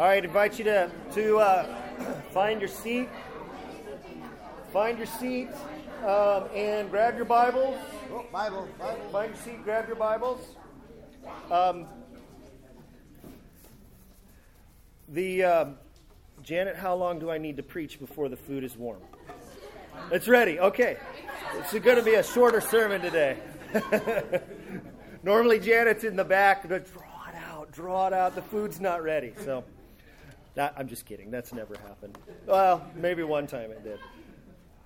All right, invite you to to uh, find your seat. Find your seat um, and grab your Bibles. Oh, Bible, Bible. Find your seat, grab your Bibles. Um, the um, Janet, how long do I need to preach before the food is warm? It's ready. Okay, it's going to be a shorter sermon today. Normally, Janet's in the back. But draw it out, draw it out. The food's not ready. So, that, I'm just kidding. That's never happened. Well, maybe one time it did.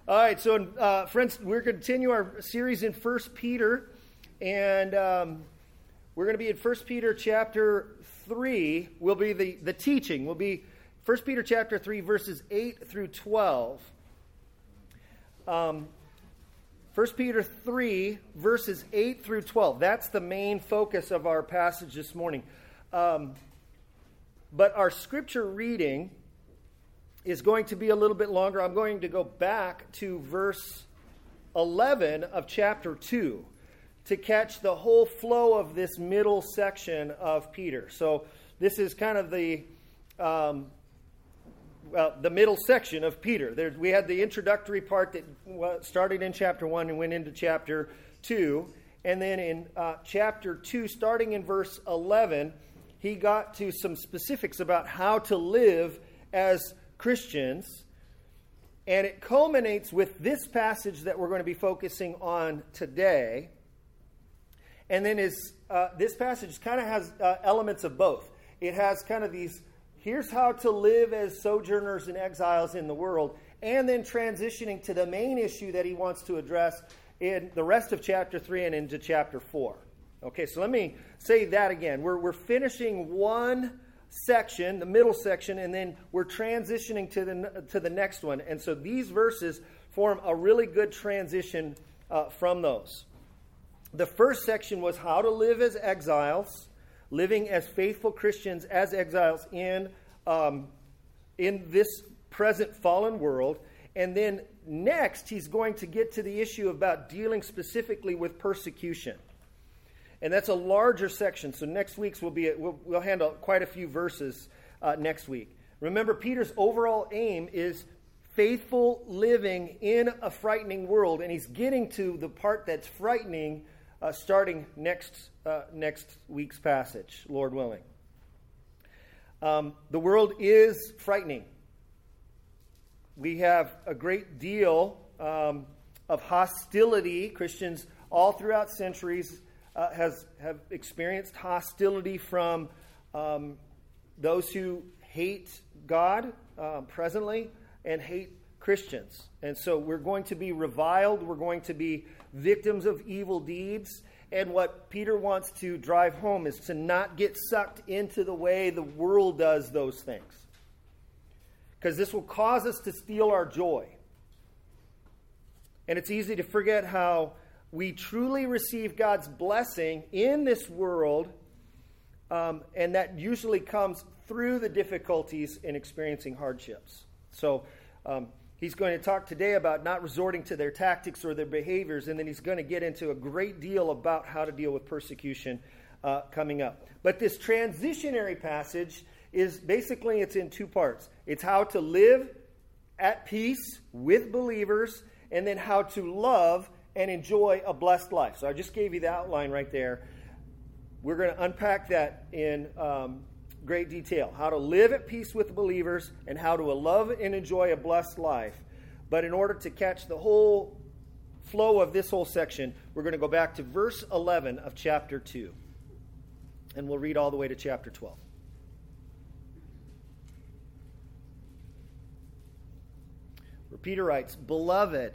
All right, so uh, friends, we're going to continue our series in First Peter, and um, we're going to be in First Peter chapter three. Will be the the teaching. Will be First Peter chapter three, verses eight through twelve. Um, 1 Peter 3, verses 8 through 12. That's the main focus of our passage this morning. Um, but our scripture reading is going to be a little bit longer. I'm going to go back to verse 11 of chapter 2 to catch the whole flow of this middle section of Peter. So, this is kind of the um, well, the middle section of Peter. There, we had the introductory part that started in chapter 1 and went into chapter 2. And then in uh, chapter 2, starting in verse 11, he got to some specifics about how to live as Christians. And it culminates with this passage that we're going to be focusing on today. And then is, uh, this passage kind of has uh, elements of both. It has kind of these here's how to live as sojourners and exiles in the world, and then transitioning to the main issue that he wants to address in the rest of chapter 3 and into chapter 4. Okay, so let me say that again. We're, we're finishing one section, the middle section, and then we're transitioning to the, to the next one. And so these verses form a really good transition uh, from those. The first section was how to live as exiles living as faithful Christians, as exiles in, um, in this present fallen world. And then next, he's going to get to the issue about dealing specifically with persecution. And that's a larger section. So next week's will be, we'll, we'll handle quite a few verses uh, next week. Remember, Peter's overall aim is faithful living in a frightening world. And he's getting to the part that's frightening uh, starting next, uh, next week's passage, Lord willing. Um, the world is frightening. We have a great deal um, of hostility. Christians all throughout centuries uh, has, have experienced hostility from um, those who hate God uh, presently and hate Christians. And so we're going to be reviled, we're going to be victims of evil deeds. And what Peter wants to drive home is to not get sucked into the way the world does those things. Because this will cause us to steal our joy. And it's easy to forget how we truly receive God's blessing in this world, um, and that usually comes through the difficulties in experiencing hardships. So, um, He's going to talk today about not resorting to their tactics or their behaviors, and then he's going to get into a great deal about how to deal with persecution uh, coming up. But this transitionary passage is basically it's in two parts. It's how to live at peace with believers, and then how to love and enjoy a blessed life. So I just gave you the outline right there. We're going to unpack that in um, great detail how to live at peace with believers and how to love and enjoy a blessed life. But in order to catch the whole flow of this whole section, we're going to go back to verse 11 of chapter 2. And we'll read all the way to chapter 12. Where Peter writes, Beloved,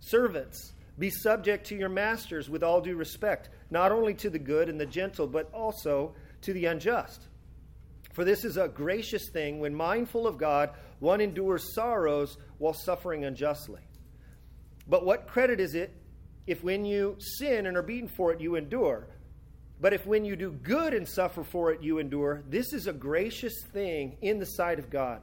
Servants, be subject to your masters with all due respect, not only to the good and the gentle, but also to the unjust. For this is a gracious thing when mindful of God, one endures sorrows while suffering unjustly. But what credit is it if when you sin and are beaten for it, you endure? But if when you do good and suffer for it, you endure, this is a gracious thing in the sight of God.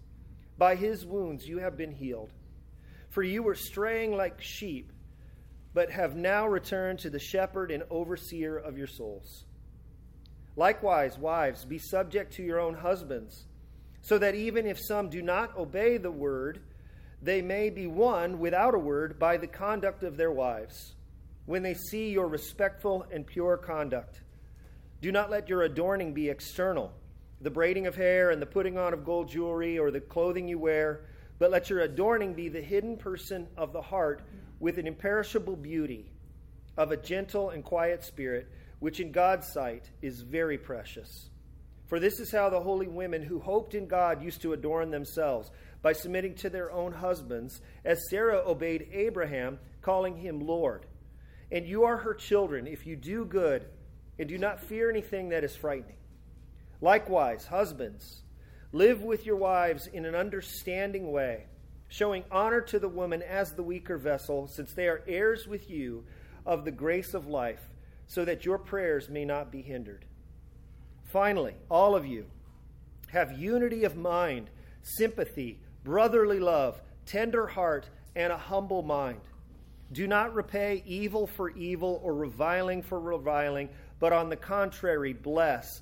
By his wounds you have been healed. For you were straying like sheep, but have now returned to the shepherd and overseer of your souls. Likewise, wives, be subject to your own husbands, so that even if some do not obey the word, they may be won without a word by the conduct of their wives, when they see your respectful and pure conduct. Do not let your adorning be external, the braiding of hair and the putting on of gold jewelry or the clothing you wear, but let your adorning be the hidden person of the heart with an imperishable beauty, of a gentle and quiet spirit which in God's sight is very precious. For this is how the holy women who hoped in God used to adorn themselves, by submitting to their own husbands, as Sarah obeyed Abraham, calling him Lord. And you are her children if you do good and do not fear anything that is frightening. Likewise, husbands, live with your wives in an understanding way, showing honor to the woman as the weaker vessel, since they are heirs with you of the grace of life so that your prayers may not be hindered. Finally, all of you have unity of mind, sympathy, brotherly love, tender heart, and a humble mind. Do not repay evil for evil or reviling for reviling, but on the contrary, bless,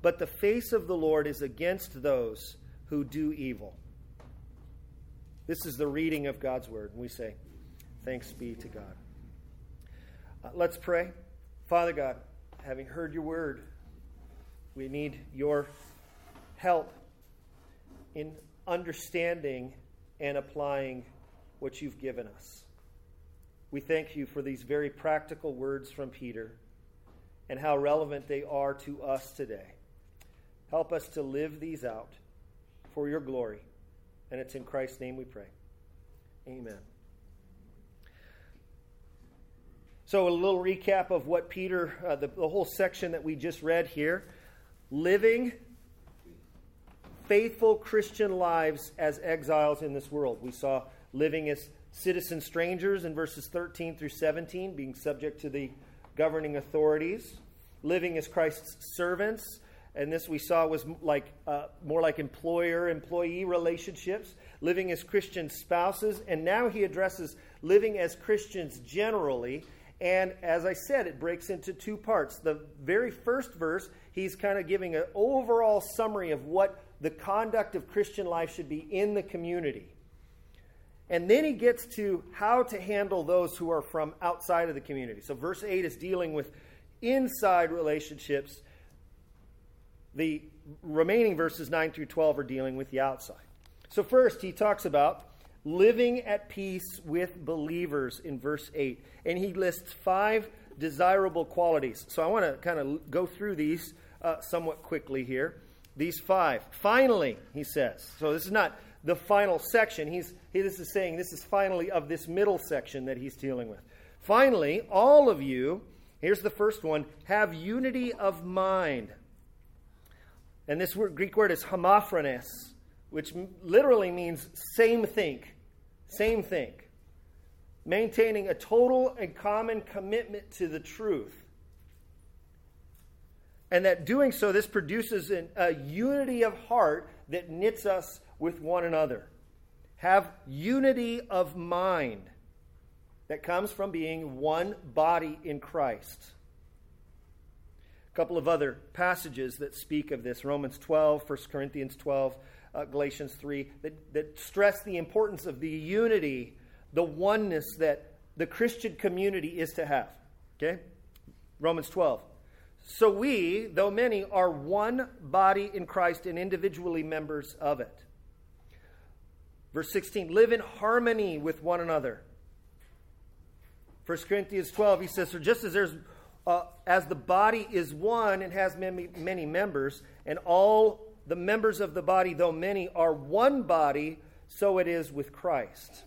But the face of the Lord is against those who do evil. This is the reading of God's word. And we say, Thanks be to God. Uh, let's pray. Father God, having heard your word, we need your help in understanding and applying what you've given us. We thank you for these very practical words from Peter and how relevant they are to us today. Help us to live these out for your glory. And it's in Christ's name we pray. Amen. So, a little recap of what Peter, uh, the, the whole section that we just read here living faithful Christian lives as exiles in this world. We saw living as citizen strangers in verses 13 through 17, being subject to the governing authorities, living as Christ's servants. And this we saw was like uh, more like employer employee relationships, living as Christian spouses. And now he addresses living as Christians generally and as I said, it breaks into two parts. The very first verse, he's kind of giving an overall summary of what the conduct of Christian life should be in the community. And then he gets to how to handle those who are from outside of the community. So, verse 8 is dealing with inside relationships. The remaining verses 9 through 12 are dealing with the outside. So, first, he talks about living at peace with believers in verse 8. And he lists five desirable qualities. So I want to kind of go through these uh, somewhat quickly here. these five. Finally, he says. So this is not the final section. He's, he, this is saying this is finally of this middle section that he's dealing with. Finally, all of you, here's the first one, have unity of mind. And this word, Greek word is homophrones, which literally means same think, same think. Maintaining a total and common commitment to the truth. And that doing so, this produces an, a unity of heart that knits us with one another. Have unity of mind that comes from being one body in Christ. Couple of other passages that speak of this Romans 12, 1 Corinthians 12, uh, Galatians 3, that, that stress the importance of the unity, the oneness that the Christian community is to have. Okay? Romans 12. So we, though many, are one body in Christ and individually members of it. Verse 16, live in harmony with one another. 1 Corinthians 12, he says, So just as there's uh, as the body is one and has many, many members, and all the members of the body, though many, are one body, so it is with Christ.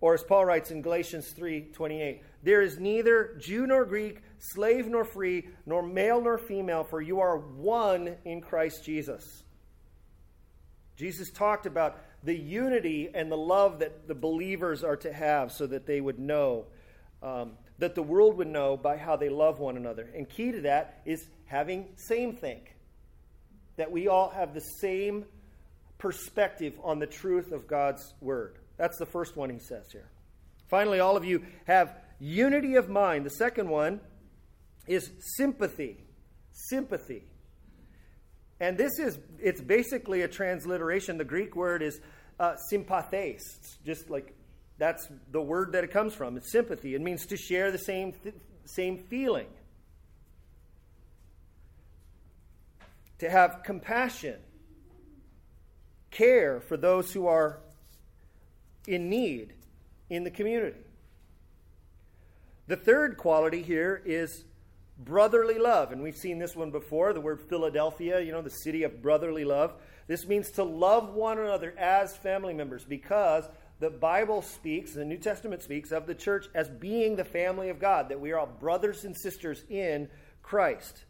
Or as Paul writes in Galatians 3:28, there is neither Jew nor Greek, slave nor free, nor male nor female, for you are one in Christ Jesus. Jesus talked about the unity and the love that the believers are to have so that they would know, um, that the world would know by how they love one another. And key to that is having same think, that we all have the same perspective on the truth of God's word. That's the first one he says here. Finally, all of you have unity of mind. The second one is sympathy. Sympathy. And this is, it's basically a transliteration. The Greek word is uh, sympathes. Just like that's the word that it comes from. It's sympathy. It means to share the same, th- same feeling. To have compassion, care for those who are in need in the community. The third quality here is brotherly love. And we've seen this one before the word Philadelphia, you know, the city of brotherly love. This means to love one another as family members because the Bible speaks, the New Testament speaks of the church as being the family of God, that we are all brothers and sisters in Christ.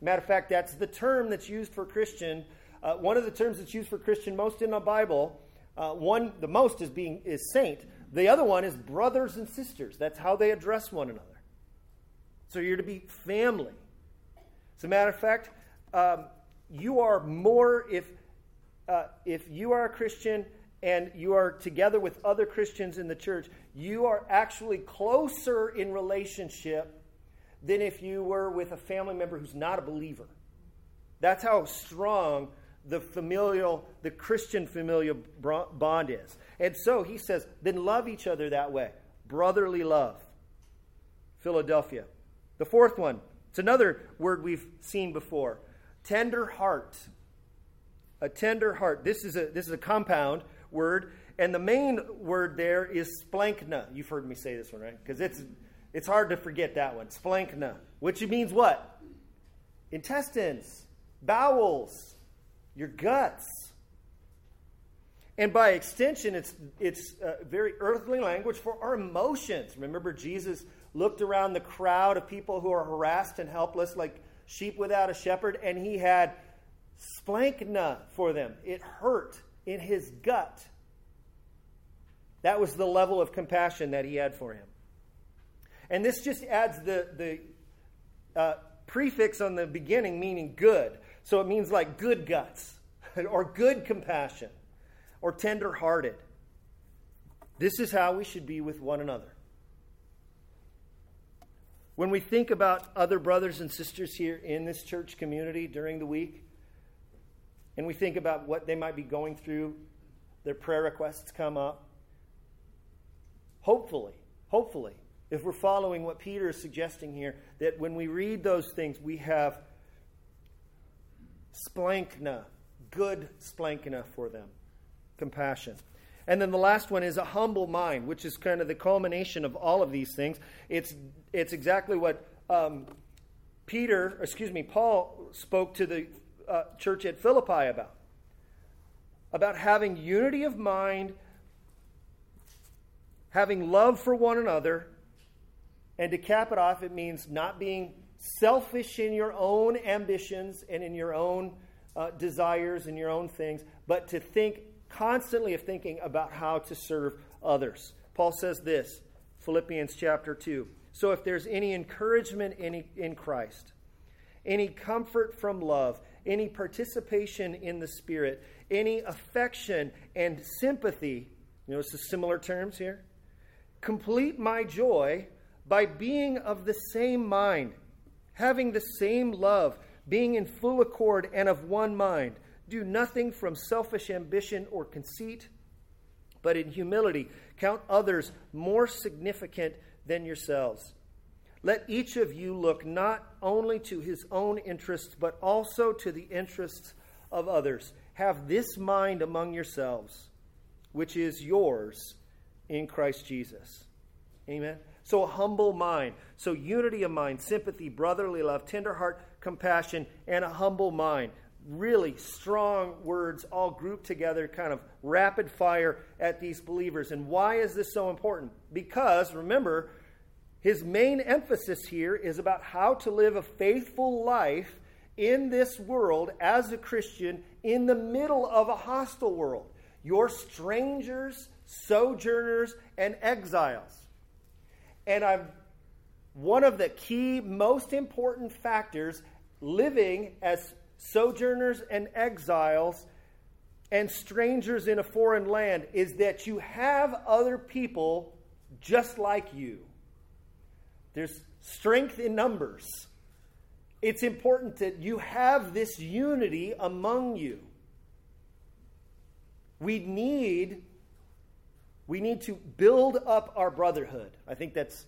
Matter of fact, that's the term that's used for Christian. Uh, one of the terms that's used for Christian most in the Bible, uh, one the most is being is saint. The other one is brothers and sisters. That's how they address one another. So you're to be family. As a matter of fact, um, you are more if uh, if you are a Christian and you are together with other Christians in the church, you are actually closer in relationship than if you were with a family member who's not a believer. That's how strong the familial, the Christian familial bond is. And so he says, then love each other that way. Brotherly love. Philadelphia. The fourth one, it's another word we've seen before tender heart. A tender heart. This is a, this is a compound word, and the main word there is splankna. You've heard me say this one, right? Because it's, it's hard to forget that one. Splankna, which means what? Intestines, bowels, your guts. And by extension, it's, it's a very earthly language for our emotions. Remember, Jesus looked around the crowd of people who are harassed and helpless, like sheep without a shepherd, and he had splankna for them. It hurt in his gut. That was the level of compassion that he had for him. And this just adds the, the uh, prefix on the beginning, meaning good. So it means like good guts, or good compassion, or tender hearted. This is how we should be with one another. When we think about other brothers and sisters here in this church community during the week, and we think about what they might be going through, their prayer requests come up. Hopefully, hopefully, if we're following what Peter is suggesting here, that when we read those things, we have splankna, good splankna for them, compassion. And then the last one is a humble mind, which is kind of the culmination of all of these things. It's, it's exactly what um, Peter, excuse me, Paul spoke to the uh, church at Philippi about. About having unity of mind, having love for one another, and to cap it off, it means not being selfish in your own ambitions and in your own uh, desires and your own things, but to think constantly of thinking about how to serve others. Paul says this, Philippians chapter 2. So if there's any encouragement in, in Christ, any comfort from love, any participation in the Spirit, any affection and sympathy, you notice the similar terms here? Complete my joy by being of the same mind, having the same love, being in full accord and of one mind. Do nothing from selfish ambition or conceit, but in humility count others more significant than yourselves. Let each of you look not only to his own interests, but also to the interests of others. Have this mind among yourselves, which is yours in Christ Jesus. Amen. So, a humble mind. So, unity of mind, sympathy, brotherly love, tender heart, compassion, and a humble mind. Really strong words all grouped together, kind of rapid fire at these believers. And why is this so important? Because, remember, his main emphasis here is about how to live a faithful life in this world as a Christian in the middle of a hostile world. You're strangers, sojourners, and exiles. And I'm one of the key, most important factors living as sojourners and exiles and strangers in a foreign land is that you have other people just like you. There's strength in numbers. It's important that you have this unity among you. We need we need to build up our brotherhood. I think that's,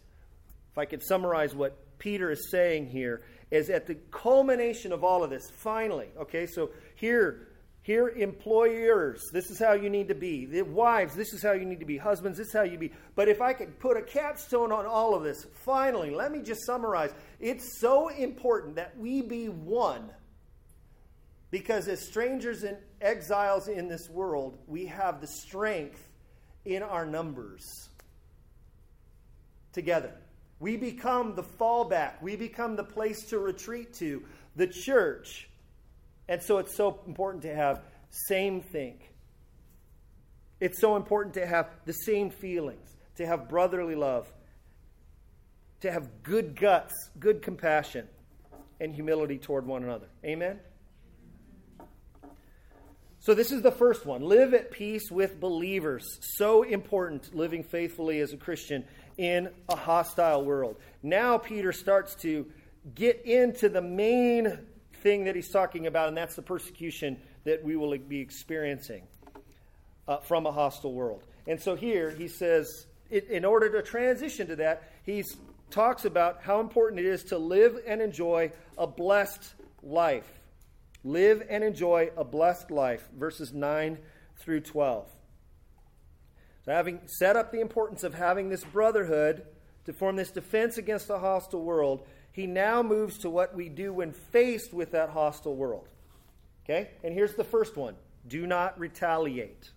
if I could summarize what Peter is saying here, is at the culmination of all of this, finally, okay, so here, here, employers, this is how you need to be. The wives, this is how you need to be. Husbands, this is how you be. But if I could put a capstone on all of this, finally, let me just summarize. It's so important that we be one. Because as strangers and exiles in this world, we have the strength in our numbers together. We become the fallback, we become the place to retreat to, the church. And so it's so important to have same think. It's so important to have the same feelings, to have brotherly love, to have good guts, good compassion, and humility toward one another. Amen? So, this is the first one live at peace with believers. So important living faithfully as a Christian in a hostile world. Now, Peter starts to get into the main thing that he's talking about, and that's the persecution that we will be experiencing uh, from a hostile world. And so, here he says, in order to transition to that, he talks about how important it is to live and enjoy a blessed life. Live and enjoy a blessed life, verses 9 through 12. So, having set up the importance of having this brotherhood to form this defense against a hostile world, he now moves to what we do when faced with that hostile world. Okay? And here's the first one do not retaliate.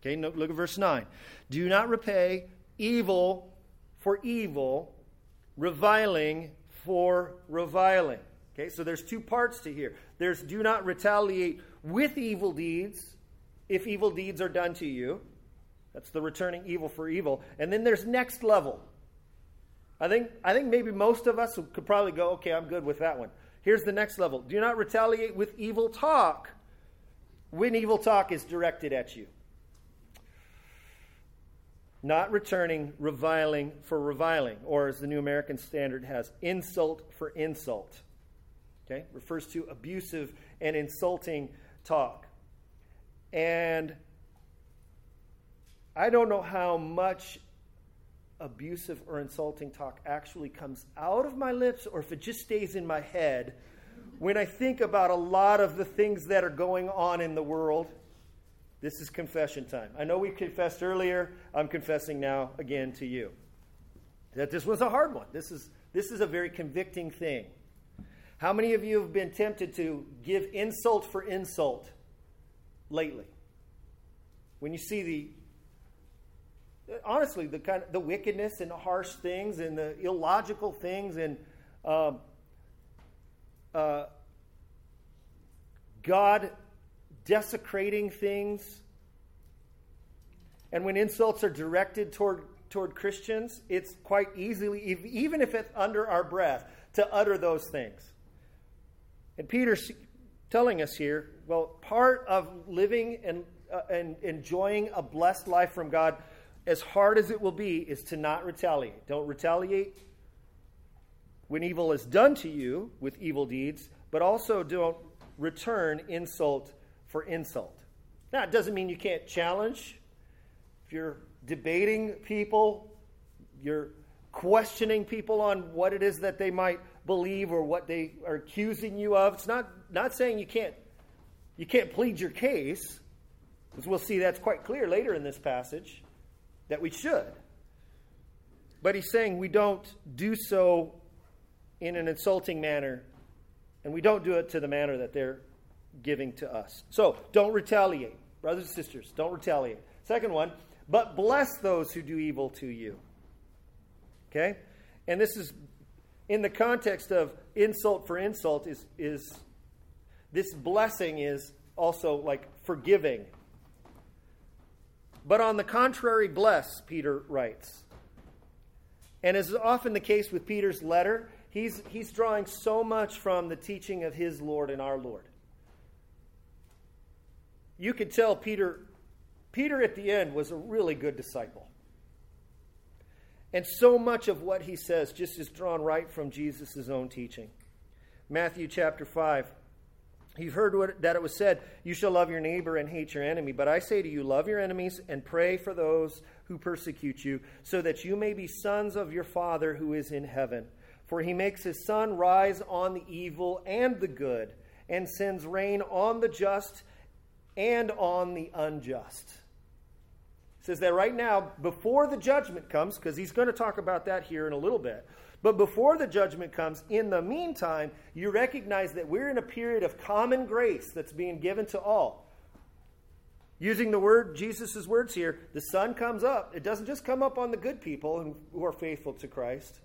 Okay, look at verse 9. Do not repay evil for evil, reviling for reviling. Okay, so there's two parts to here. There's do not retaliate with evil deeds if evil deeds are done to you. That's the returning evil for evil. And then there's next level. I think I think maybe most of us could probably go, okay, I'm good with that one. Here's the next level. Do not retaliate with evil talk when evil talk is directed at you. Not returning reviling for reviling, or as the New American Standard has, insult for insult. Okay? Refers to abusive and insulting talk. And I don't know how much abusive or insulting talk actually comes out of my lips or if it just stays in my head when I think about a lot of the things that are going on in the world. This is confession time. I know we confessed earlier. I'm confessing now again to you that this was a hard one. This is, this is a very convicting thing. How many of you have been tempted to give insult for insult lately? When you see the honestly the kind of the wickedness and the harsh things and the illogical things and um, uh, God desecrating things, and when insults are directed toward toward Christians, it's quite easily, even if it's under our breath, to utter those things. And Peter's telling us here well, part of living and, uh, and enjoying a blessed life from God, as hard as it will be, is to not retaliate. Don't retaliate when evil is done to you with evil deeds, but also don't return insult for insult. Now, it doesn't mean you can't challenge. If you're debating people, you're questioning people on what it is that they might believe or what they are accusing you of. It's not, not saying you can't, you can't plead your case, because we'll see that's quite clear later in this passage that we should. But he's saying we don't do so in an insulting manner, and we don't do it to the manner that they're giving to us. So don't retaliate. Brothers and sisters, don't retaliate. Second one, but bless those who do evil to you. Okay? And this is in the context of insult for insult is is this blessing is also like forgiving. But on the contrary, bless, Peter writes. And as is often the case with Peter's letter, he's, he's drawing so much from the teaching of his Lord and our Lord. You could tell Peter Peter at the end was a really good disciple. And so much of what he says just is drawn right from Jesus' own teaching. Matthew chapter 5. You've heard what, that it was said, You shall love your neighbor and hate your enemy. But I say to you, love your enemies and pray for those who persecute you, so that you may be sons of your Father who is in heaven. For he makes his sun rise on the evil and the good, and sends rain on the just and on the unjust says that right now, before the judgment comes, because he's going to talk about that here in a little bit, but before the judgment comes, in the meantime, you recognize that we're in a period of common grace that's being given to all. Using the word, Jesus' words here, the sun comes up. It doesn't just come up on the good people who are faithful to Christ.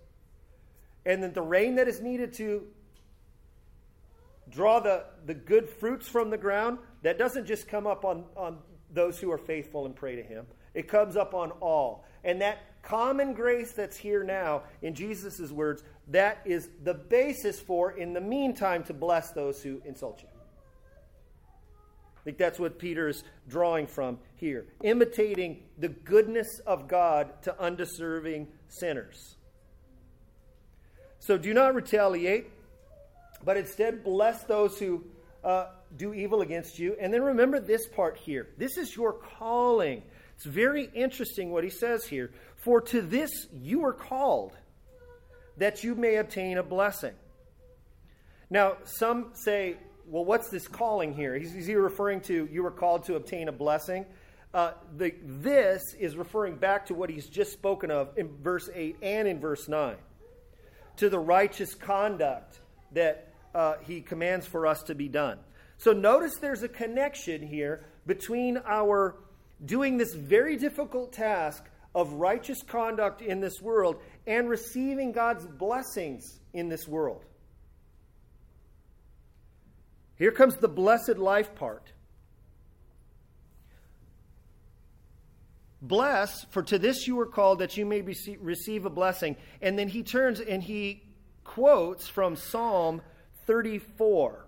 And then the rain that is needed to draw the, the good fruits from the ground, that doesn't just come up on, on those who are faithful and pray to Him. It comes up on all. And that common grace that's here now, in Jesus' words, that is the basis for, in the meantime, to bless those who insult you. I think that's what Peter is drawing from here. Imitating the goodness of God to undeserving sinners. So do not retaliate, but instead bless those who uh, do evil against you. And then remember this part here. This is your calling. It's very interesting what he says here. For to this you are called, that you may obtain a blessing. Now, some say, well, what's this calling here? Is he referring to you were called to obtain a blessing? Uh, the, this is referring back to what he's just spoken of in verse 8 and in verse 9 to the righteous conduct that uh, he commands for us to be done. So notice there's a connection here between our doing this very difficult task of righteous conduct in this world and receiving God's blessings in this world. Here comes the blessed life part. Bless, for to this you were called that you may receive a blessing. And then he turns and he quotes from Psalm 34.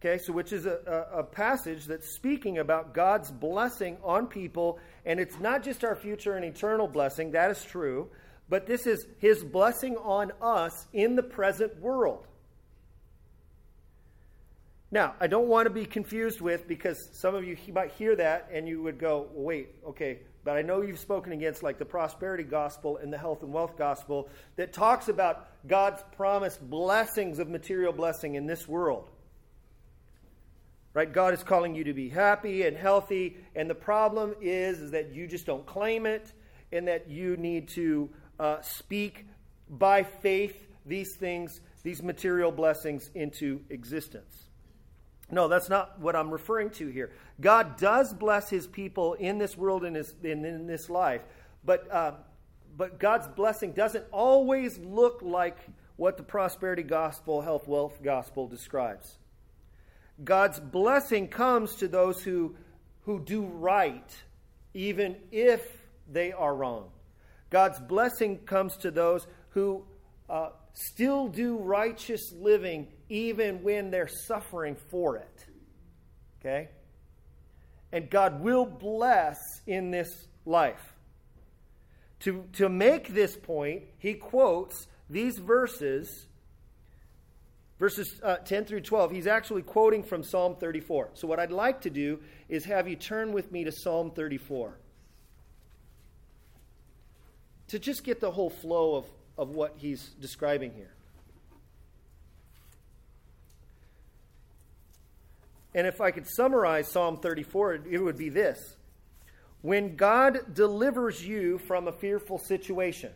Okay, so which is a, a, passage that's speaking about God's blessing on people, and it's not just our future and eternal blessing, that is true, but this is his blessing on us in the present world. Now, I don't want to be confused with because some of you might hear that and you would go, wait, okay, but I know you've spoken against like the prosperity gospel and the health and wealth gospel that talks about God's promised blessings of material blessing in this world. Right? God is calling you to be happy and healthy, and the problem is, is that you just don't claim it, and that you need to uh, speak by faith these things these material blessings into existence. No, that's not what I'm referring to here. God does bless his people in this world and in, this life, but, uh, but God's blessing doesn't always look like what the prosperity gospel, health, wealth gospel describes. God's blessing comes to those who, who do right, even if they are wrong. God's blessing comes to those who uh, still do righteous living even when they're suffering for it. Okay? And God will bless in this life. To, to make this point, he quotes these verses verses uh, 10 through 12, he's actually quoting from Psalm 34. So, what I'd like to do is have you turn with me to Psalm 34 to just get the whole flow of, of what he's describing here. And if I could summarize Psalm 34, it would be this When God delivers you from a fearful situation,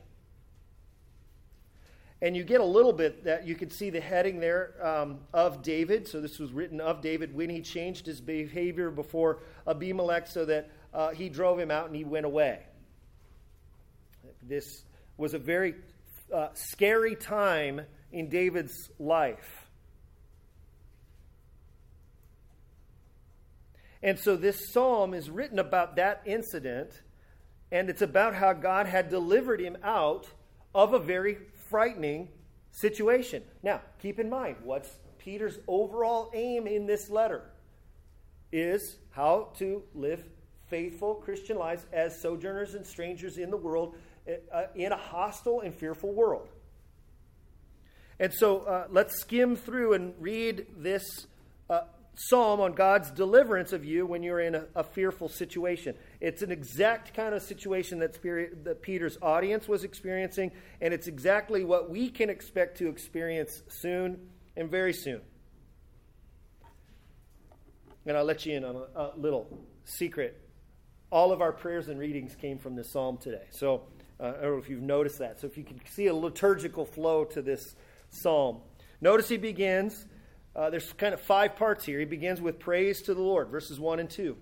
and you get a little bit that you can see the heading there um, of David. So this was written of David when he changed his behavior before Abimelech so that uh, he drove him out and he went away. This was a very uh, scary time in David's life. And so this psalm is written about that incident, and it's about how God had delivered him out of a very frightening situation. Now, keep in mind, what's Peter's overall aim in this letter? Is how to live faithful Christian lives as sojourners and strangers in the world, uh, in a hostile and fearful world. And so uh, let's skim through and read this uh, psalm on God's deliverance of you when you're in a, a fearful situation. It's an exact kind of situation that, Spirit, that Peter's audience was experiencing, and it's exactly what we can expect to experience soon and very soon. And I'll let you in on a, a little secret. All of our prayers and readings came from this psalm today. So uh, I don't know if you've noticed that. So if you can see a liturgical flow to this psalm. Notice he begins uh, there's kind of five parts here. He begins with praise to the Lord, verses 1 and 2.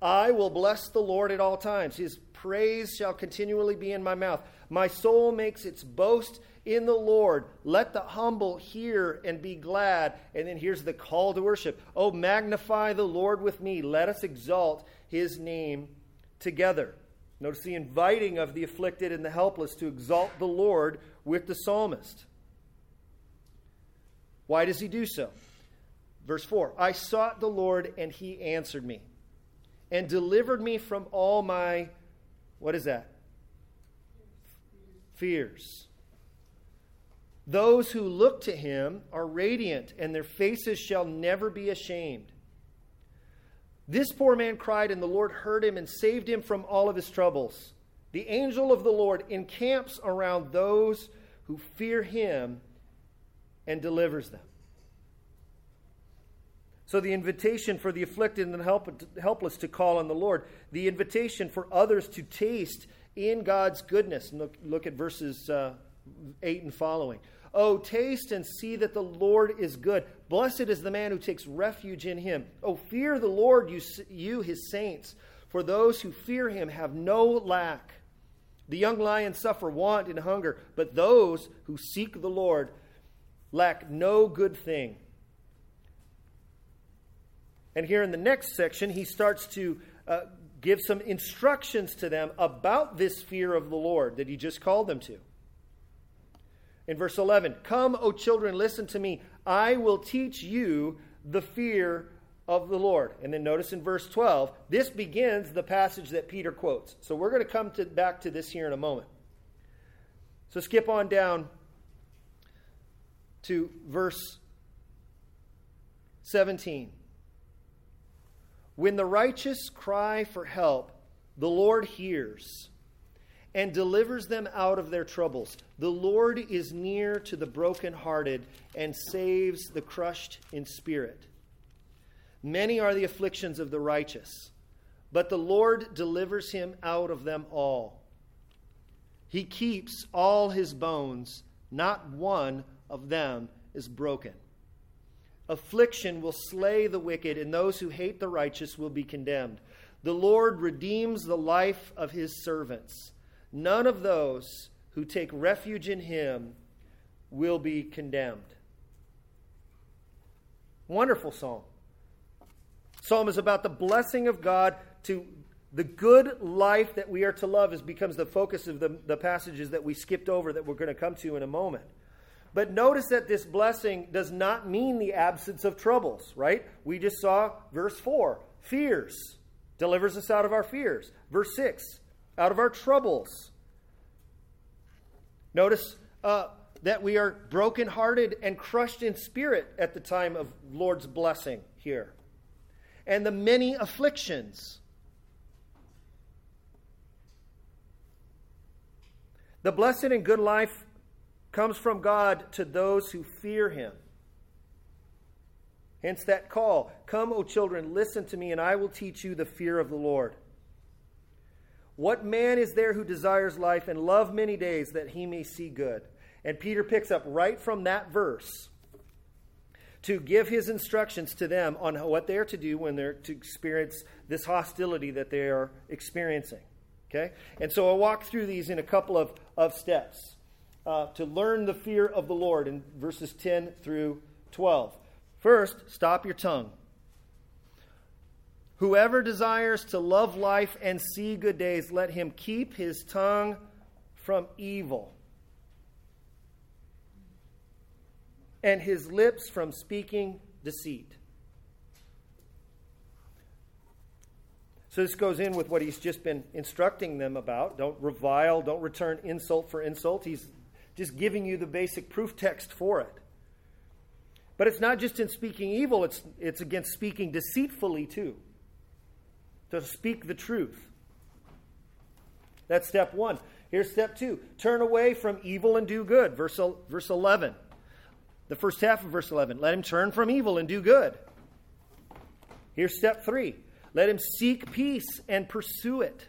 I will bless the Lord at all times. His praise shall continually be in my mouth. My soul makes its boast in the Lord. Let the humble hear and be glad. And then here's the call to worship. Oh, magnify the Lord with me. Let us exalt his name together. Notice the inviting of the afflicted and the helpless to exalt the Lord with the psalmist. Why does he do so? Verse 4 I sought the Lord, and he answered me and delivered me from all my, what is that? Fears. Those who look to him are radiant, and their faces shall never be ashamed. This poor man cried, and the Lord heard him and saved him from all of his troubles. The angel of the Lord encamps around those who fear him and delivers them. So, the invitation for the afflicted and helpless to call on the Lord, the invitation for others to taste in God's goodness. Look, look at verses uh, 8 and following. Oh, taste and see that the Lord is good. Blessed is the man who takes refuge in him. Oh, fear the Lord, you, you his saints, for those who fear him have no lack. The young lions suffer want and hunger, but those who seek the Lord lack no good thing. And here in the next section, he starts to uh, give some instructions to them about this fear of the Lord that he just called them to. In verse 11, Come, O children, listen to me. I will teach you the fear of the Lord. And then notice in verse 12, this begins the passage that Peter quotes. So we're going to come to, back to this here in a moment. So skip on down to verse 17. When the righteous cry for help, the Lord hears and delivers them out of their troubles. The Lord is near to the brokenhearted and saves the crushed in spirit. Many are the afflictions of the righteous, but the Lord delivers him out of them all. He keeps all his bones, not one of them is broken. Affliction will slay the wicked, and those who hate the righteous will be condemned. The Lord redeems the life of his servants. None of those who take refuge in him will be condemned. Wonderful psalm. Psalm is about the blessing of God to the good life that we are to love is becomes the focus of the, the passages that we skipped over that we're going to come to in a moment. But notice that this blessing does not mean the absence of troubles, right? We just saw verse 4 fears delivers us out of our fears. Verse 6 out of our troubles. Notice uh, that we are brokenhearted and crushed in spirit at the time of Lord's blessing here. And the many afflictions. The blessed and good life comes from God to those who fear him. Hence that call Come, O children, listen to me, and I will teach you the fear of the Lord. What man is there who desires life and love many days that he may see good? And Peter picks up right from that verse to give his instructions to them on what they are to do when they're to experience this hostility that they are experiencing. Okay? And so I'll walk through these in a couple of, of steps uh, to learn the fear of the Lord in verses 10 through 12. First, stop your tongue. Whoever desires to love life and see good days, let him keep his tongue from evil and his lips from speaking deceit. So this goes in with what he's just been instructing them about. Don't revile, don't return insult for insult. He's just giving you the basic proof text for it. But it's not just in speaking evil, it's, it's against speaking deceitfully too. To speak the truth. That's step one. Here's step two turn away from evil and do good. Verse, verse 11. The first half of verse 11. Let him turn from evil and do good. Here's step three. Let him seek peace and pursue it.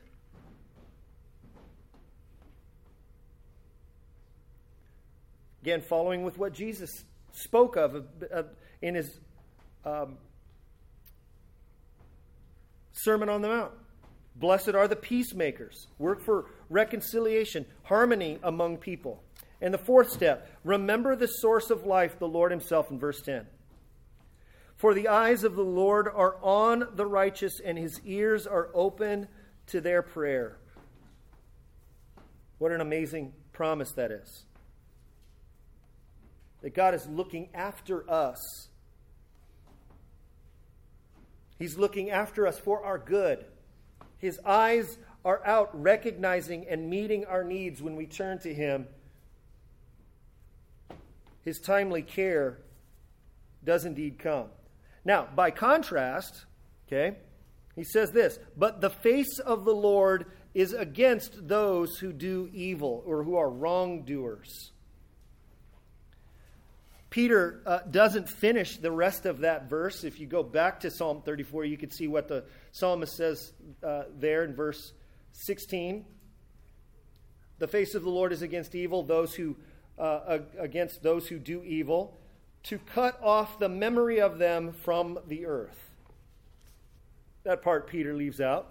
Again, following with what Jesus spoke of in his um, Sermon on the Mount. Blessed are the peacemakers. Work for reconciliation, harmony among people. And the fourth step remember the source of life, the Lord Himself, in verse 10. For the eyes of the Lord are on the righteous, and His ears are open to their prayer. What an amazing promise that is that God is looking after us. He's looking after us for our good. His eyes are out recognizing and meeting our needs when we turn to Him. His timely care does indeed come. Now, by contrast, okay, he says this, but the face of the Lord is against those who do evil or who are wrongdoers. Peter uh, doesn't finish the rest of that verse. If you go back to Psalm 34, you can see what the psalmist says uh, there in verse 16. The face of the Lord is against evil, those who uh, against those who do evil, to cut off the memory of them from the earth. That part Peter leaves out,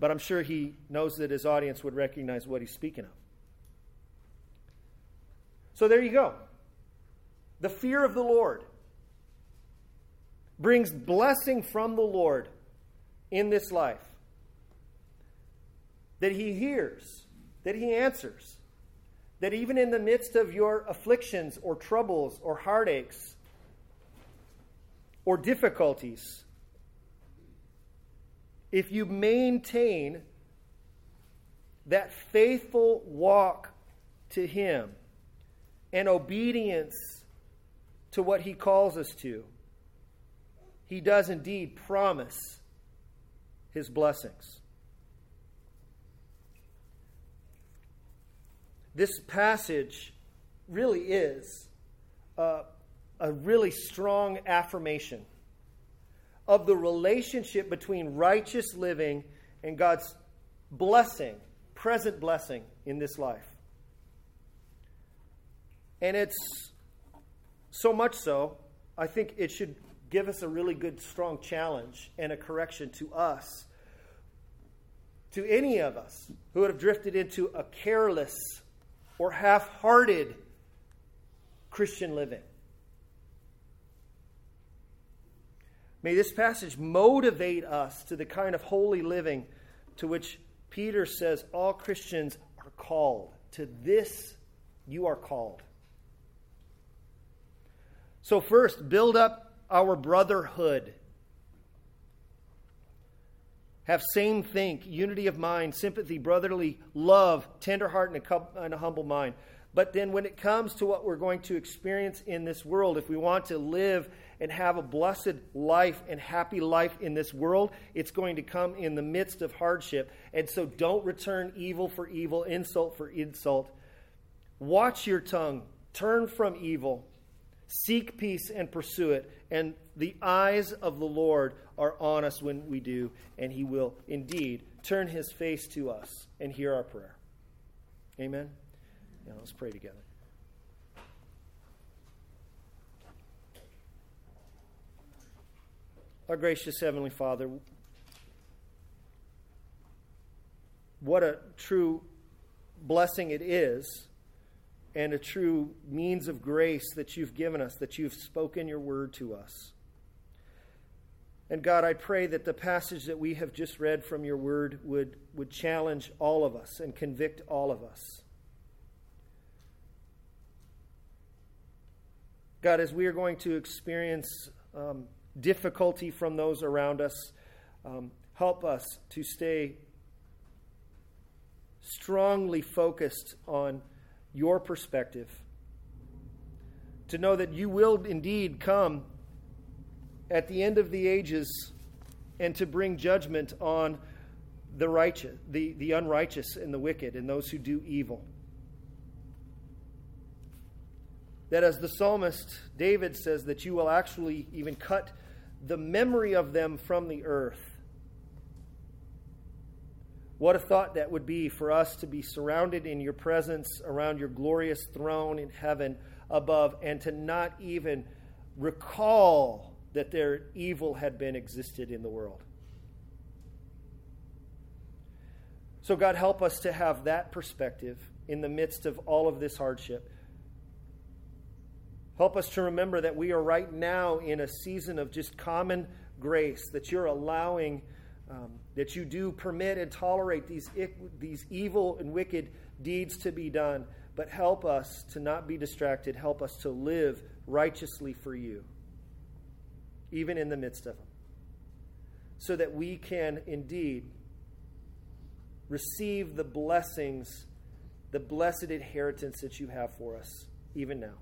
but I'm sure he knows that his audience would recognize what he's speaking of. So there you go. The fear of the Lord brings blessing from the Lord in this life. That He hears, that He answers, that even in the midst of your afflictions or troubles or heartaches or difficulties, if you maintain that faithful walk to Him and obedience to what he calls us to, he does indeed promise his blessings. This passage really is a, really strong affirmation of the relationship between righteous living and God's blessing, present blessing in this life. And it's so much so, I think it should give us a really good, strong challenge and a correction to us, to any of us who would have drifted into a careless or half hearted Christian living. May this passage motivate us to the kind of holy living to which Peter says all Christians are called. To this you are called. So, first, build up our brotherhood. Have same think, unity of mind, sympathy, brotherly love, tender heart, and a, humble mind. But then, when it comes to what we're going to experience in this world, if we want to live and have a blessed life and happy life in this world, it's going to come in the midst of hardship. And so, don't return evil for evil, insult for insult. Watch your tongue, turn from evil, Seek peace and pursue it. And the eyes of the Lord are on us when we do, and He will indeed turn His face to us and hear our prayer. Amen? Now let's pray together. Our gracious Heavenly Father, what a true blessing it is and a true means of grace that you've given us, that you've spoken your word to us. And God, I pray that the passage that we have just read from your word would, would challenge all of us and convict all of us. God, as we are going to experience um, difficulty from those around us, um, help us to stay strongly focused on your perspective. To know that you will indeed come at the end of the ages and to bring judgment on the righteous, the, the unrighteous and the wicked and those who do evil. That as the psalmist David says, that you will actually even cut the memory of them from the earth what a thought that would be for us to be surrounded in your presence around your glorious throne in heaven above and to not even recall that their evil had been existed in the world. So, God, help us to have that perspective in the midst of all of this hardship. Help us to remember that we are right now in a season of just common grace, that you're allowing um, that you do permit and tolerate these, these evil and wicked deeds to be done, but help us to not be distracted. Help us to live righteously for you, even in the midst of them, so that we can indeed receive the blessings, the blessed inheritance that you have for us, even now.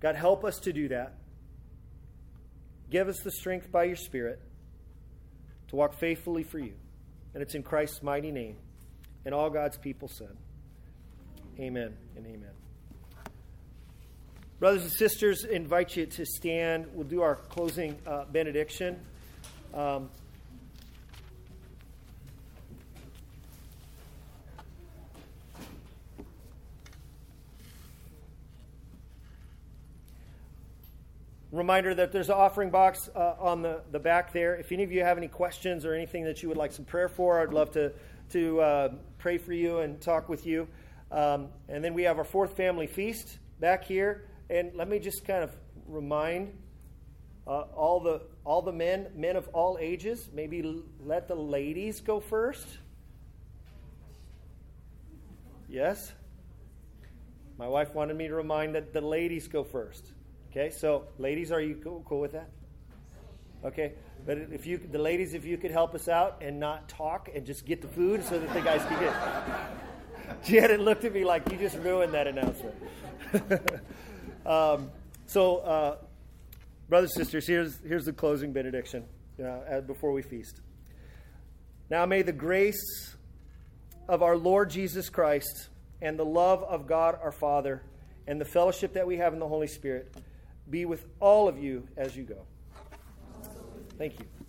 God, help us to do that. Give us the strength by your Spirit to walk faithfully for you. And it's in Christ's mighty name. And all God's people said, Amen and amen. Brothers and sisters, invite you to stand. We'll do our closing uh, benediction. Um, Reminder that there's an offering box uh, on the, the back there. If any of you have any questions or anything that you would like some prayer for, I'd love to, to uh, pray for you and talk with you. Um, and then we have our fourth family feast back here. And let me just kind of remind uh, all the all the men, men of all ages, maybe let the ladies go first. Yes? My wife wanted me to remind that the ladies go first. Okay, so ladies, are you cool, cool with that? Okay, but if you, the ladies, if you could help us out and not talk and just get the food so that the guys can get. Janet looked at me like you just ruined that announcement. um, so, uh, brothers and sisters, here's here's the closing benediction uh, before we feast. Now may the grace of our Lord Jesus Christ and the love of God our Father and the fellowship that we have in the Holy Spirit be with all of you as you go. Thank you.